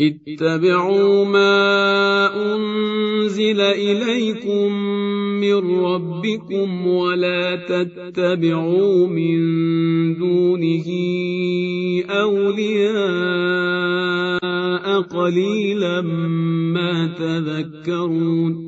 اتبعوا ما أنزل إليكم من ربكم ولا تتبعوا من دونه أولياء قليلا ما تذكرون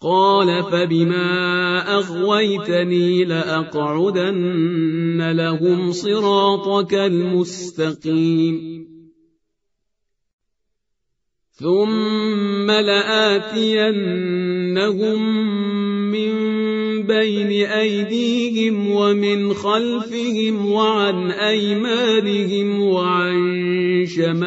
قال فبما أغويتني لأقعدن لهم صراطك المستقيم. ثم لآتينهم من بين أيديهم ومن خلفهم وعن أيمانهم وعن شمائلهم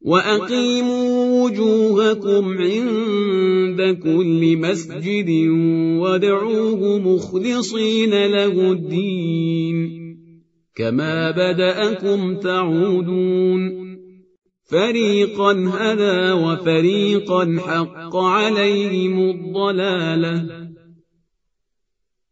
وأقيموا وجوهكم عند كل مسجد وادعوه مخلصين له الدين كما بدأكم تعودون فريقا هدى وفريقا حق عليهم الضلاله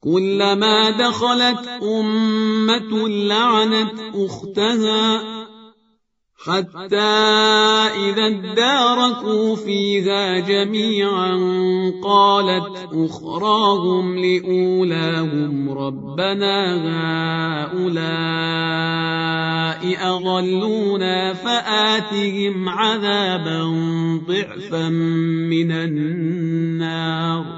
كلما دخلت أمة لعنت أختها حتى إذا اداركوا فيها جميعا قالت أخراهم لأولاهم ربنا هؤلاء أضلونا فآتهم عذابا ضعفا من النار.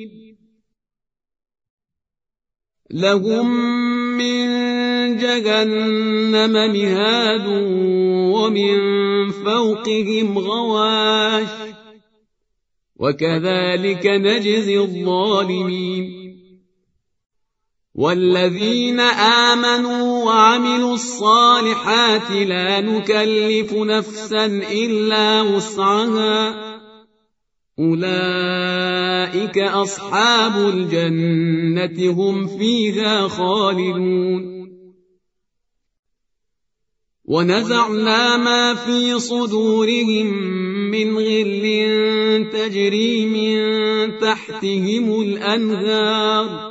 لهم من جهنم مهاد ومن فوقهم غواش وكذلك نجزي الظالمين والذين آمنوا وعملوا الصالحات لا نكلف نفسا إلا وسعها أولئك أصحاب الجنة هم فيها خالدون ونزعنا ما في صدورهم من غل تجري من تحتهم الأنهار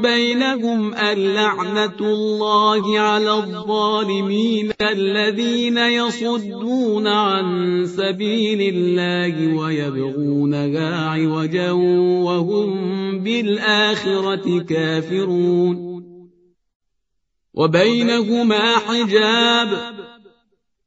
بينهم اللعنة الله على الظالمين الذين يصدون عن سبيل الله ويبغونها عوجا وهم بالآخرة كافرون وبينهما حجاب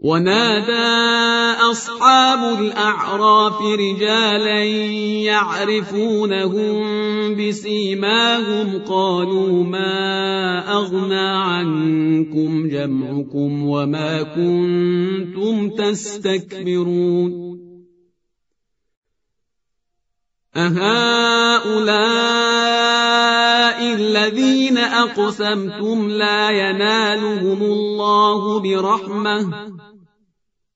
ونادى أصحاب الأعراف رجالا يعرفونهم بسيماهم قالوا ما أغنى عنكم جمعكم وما كنتم تستكبرون أهؤلاء الذين أقسمتم لا ينالهم الله برحمة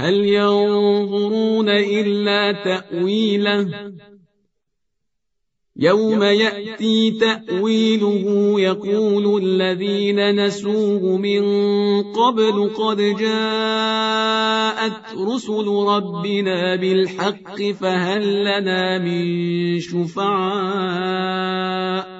هل ينظرون إلا تأويله؟ يوم يأتي تأويله يقول الذين نسوه من قبل قد جاءت رسل ربنا بالحق فهل لنا من شفعاء؟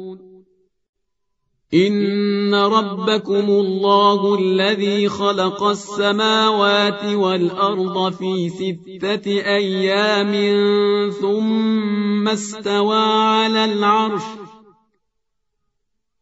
إن ربكم الله الذي خلق السماوات والأرض في ستة أيام ثم استوى على العرش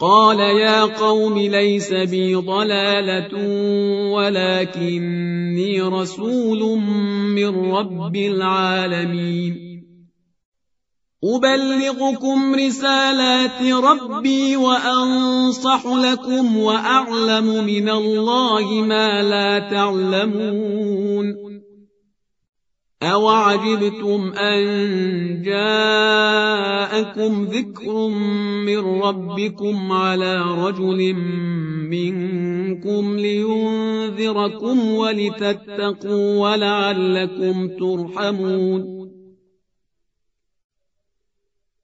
قال يا قوم ليس بي ضلالة ولكني رسول من رب العالمين. أبلغكم رسالات ربي وأنصح لكم وأعلم من الله ما لا تعلمون. أوعجبتم أن جاءكم ذكر من ربكم على رجل منكم لينذركم ولتتقوا ولعلكم ترحمون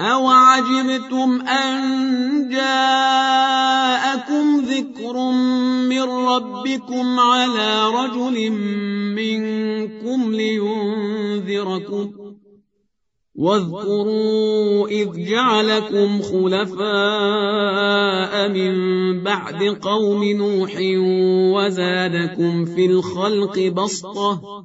أوعجبتم أن جاءكم ذكر من ربكم على رجل منكم لينذركم واذكروا إذ جعلكم خلفاء من بعد قوم نوح وزادكم في الخلق بسطة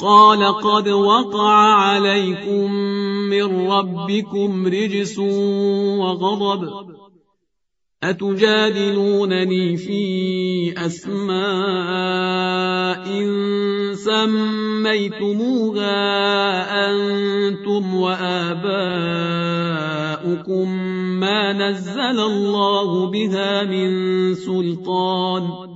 قال قد وقع عليكم من ربكم رجس وغضب. أتجادلونني في أسماء سميتموها أنتم وآباؤكم ما نزل الله بها من سلطان.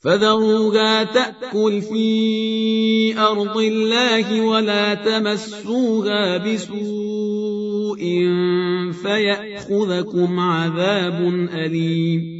فذروها تأكل في أرض الله ولا تمسوها بسوء فيأخذكم عذاب أليم.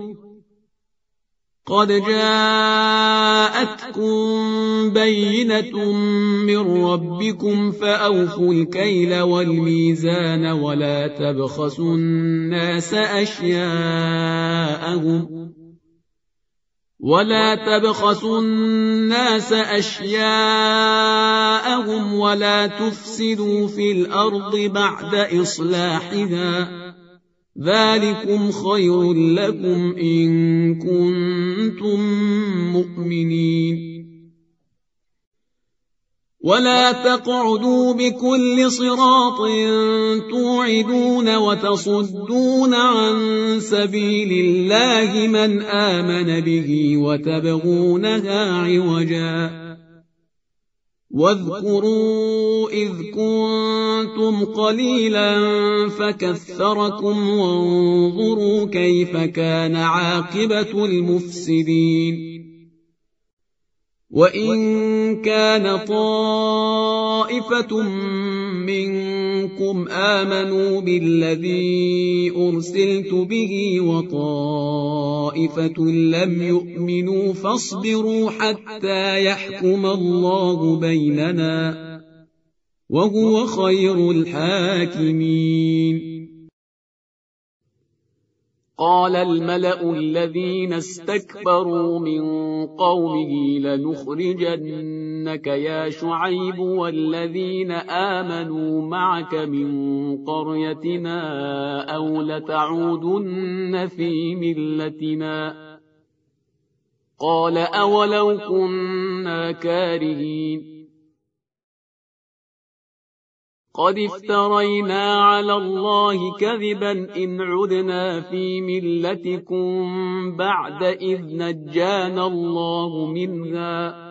قد جاءتكم بينة من ربكم فأوفوا الكيل والميزان ولا تبخسوا الناس أشياءهم ولا تبخسوا الناس أشياءهم ولا تفسدوا في الأرض بعد إصلاحها ذلكم خير لكم ان كنتم مؤمنين. ولا تقعدوا بكل صراط توعدون وتصدون عن سبيل الله من امن به وتبغونها عوجا. واذكروا إذ كنتم قليلا فكثركم وانظروا كيف كان عاقبة المفسدين. وإن كان طائفة منكم آمنوا بالذي أرسلت به وطائفة لم يؤمنوا فاصبروا حتى يحكم الله بيننا وهو خير الحاكمين. قال الملأ الذين استكبروا من قومه لنخرجنك يا شعيب والذين امنوا معك من قريتنا أو لتعودن في ملتنا قال اولو كنا كارهين قد افترينا على الله كذبا إن عدنا في ملتكم بعد إذ نجانا الله منها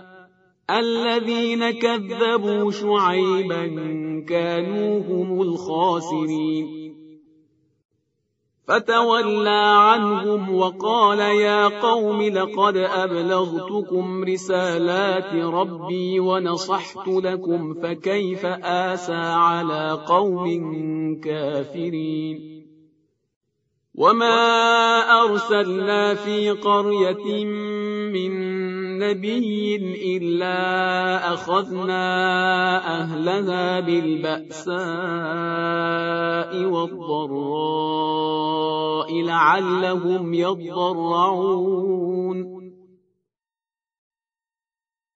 الذين كذبوا شعيبا كانوا هم الخاسرين. فتولى عنهم وقال يا قوم لقد أبلغتكم رسالات ربي ونصحت لكم فكيف آسى على قوم كافرين. وما أرسلنا في قرية من نبي إلا أخذنا أهلها بالبأساء والضراء لعلهم يضرعون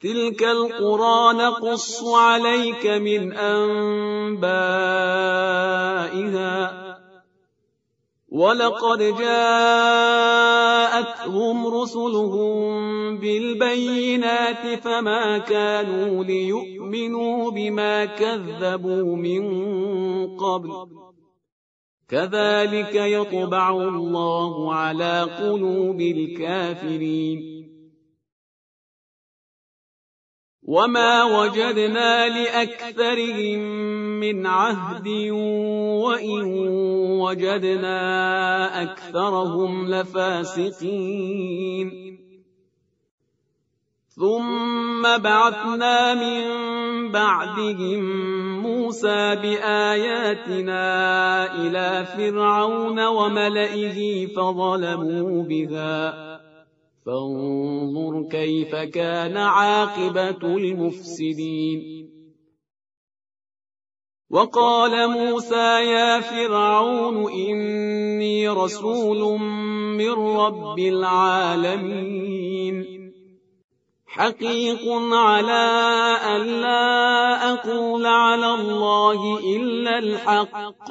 تلك القرى نقص عليك من أنبائها ولقد جاءتهم رسلهم بالبينات فما كانوا ليؤمنوا بما كذبوا من قبل كذلك يطبع الله على قلوب الكافرين وما وجدنا لأكثرهم من عهد وإن وجدنا أكثرهم لفاسقين ثم بعثنا من بعدهم موسى بآياتنا إلى فرعون وملئه فظلموا بها فانظر كيف كان عاقبة المفسدين. وقال موسى يا فرعون إني رسول من رب العالمين. حقيق على أن لا أقول على الله إلا الحق.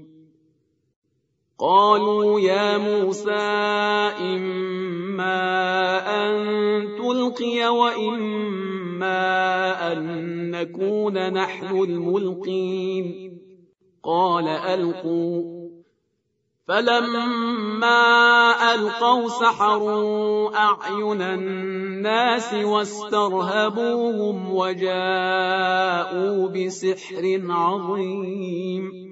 قالوا يا موسى إما أن تلقي وإما أن نكون نحن الملقين. قال ألقوا. فلما ألقوا سحروا أعين الناس واسترهبوهم وجاءوا بسحر عظيم.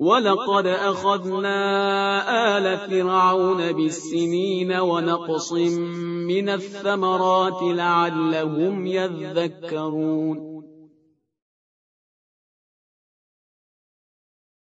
ولقد أخذنا آل فرعون بالسنين ونقص من الثمرات لعلهم يذكرون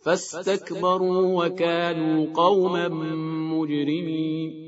فاستكبروا وكانوا قوما مجرمين.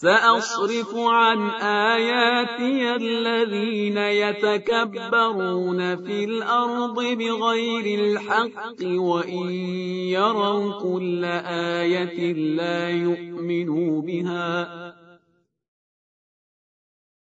سأصرف عن آياتي الذين يتكبرون في الأرض بغير الحق وإن يروا كل آية لا يؤمنوا بها.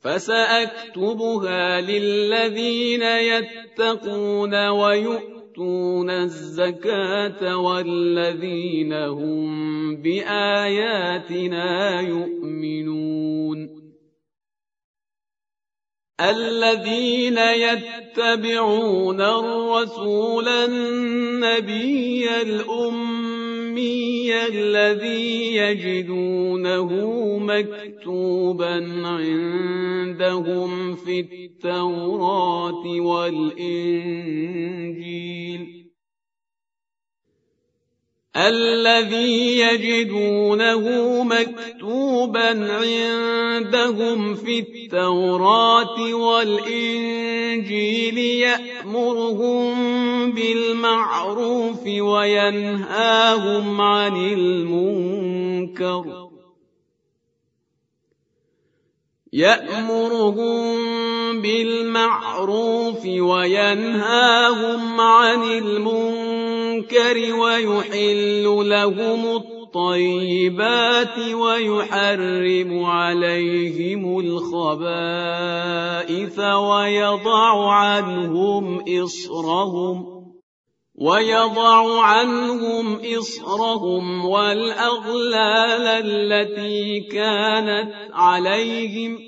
فسأكتبها للذين يتقون ويؤتون الزكاة والذين هم بآياتنا يؤمنون. الذين يتبعون الرسول النبي الأمي الذي يجدونه مكتوبا عندهم في التوراه والانجيل الذي يجدونه مكتوبا عندهم في التوراة والإنجيل يأمرهم بالمعروف وينهاهم عن المنكر. يأمرهم بالمعروف وينهاهم عن المنكر. ويحل لهم الطيبات ويحرم عليهم الخبائث ويضع عنهم إصرهم ويضع عنهم إصرهم والأغلال التي كانت عليهم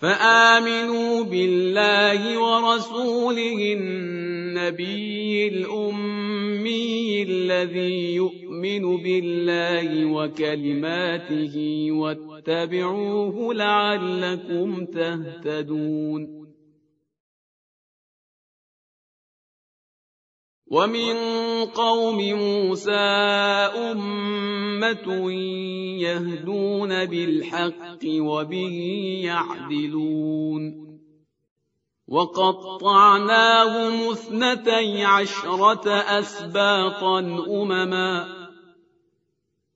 فآمنوا بالله ورسوله النبي الأمي الذي يؤمن بالله وكلماته واتبعوه لعلكم تهتدون ومن قوم موسى أمة يهدون بالحق وبه يعدلون. وقطعناهم اثنتي عشرة أسباطا أمما.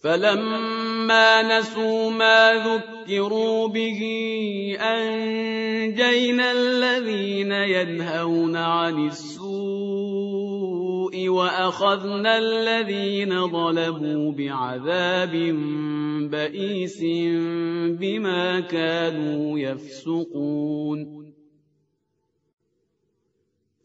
فلما نسوا ما ذكروا به أنجينا الذين ينهون عن السوء وأخذنا الذين ظلموا بعذاب بئيس بما كانوا يفسقون.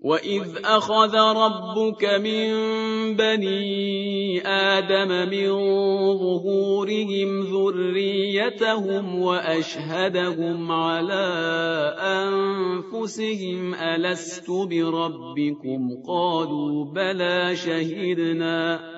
وإذ أخذ ربك من بني آدم من ظهورهم ذريتهم وأشهدهم على أنفسهم ألست بربكم قالوا بلى شهدنا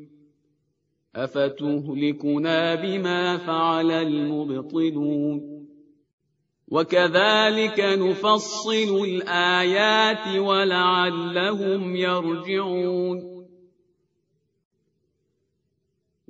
أفتهلكنا بما فعل المبطلون وكذلك نفصل الآيات ولعلهم يرجعون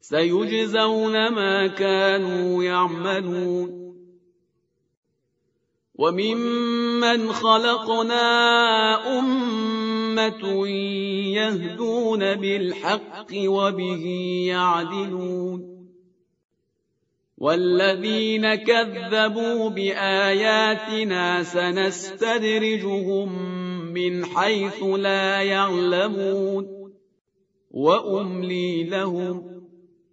سيجزون ما كانوا يعملون. وممن خلقنا أمة يهدون بالحق وبه يعدلون. والذين كذبوا بآياتنا سنستدرجهم من حيث لا يعلمون. وأملي لهم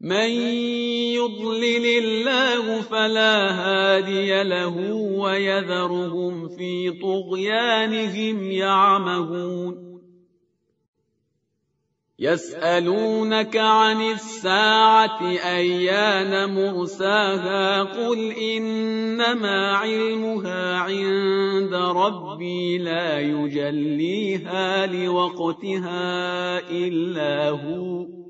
من يضلل الله فلا هادي له ويذرهم في طغيانهم يعمهون. يسألونك عن الساعة أيان مرساها قل إنما علمها عند ربي لا يجليها لوقتها إلا هو.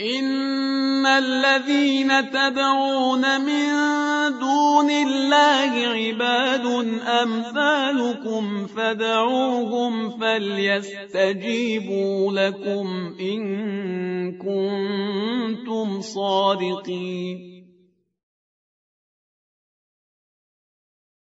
إن الذين تدعون من دون الله عباد أمثالكم فدعوهم فليستجيبوا لكم إن كنتم صادقين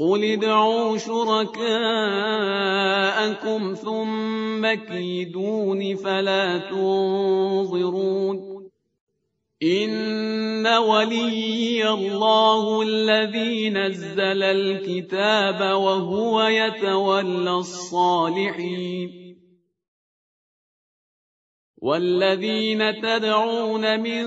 قل ادعوا شركاءكم ثم كيدون فلا تنظرون إن ولي الله الذي نزل الكتاب وهو يتولى الصالحين والذين تدعون من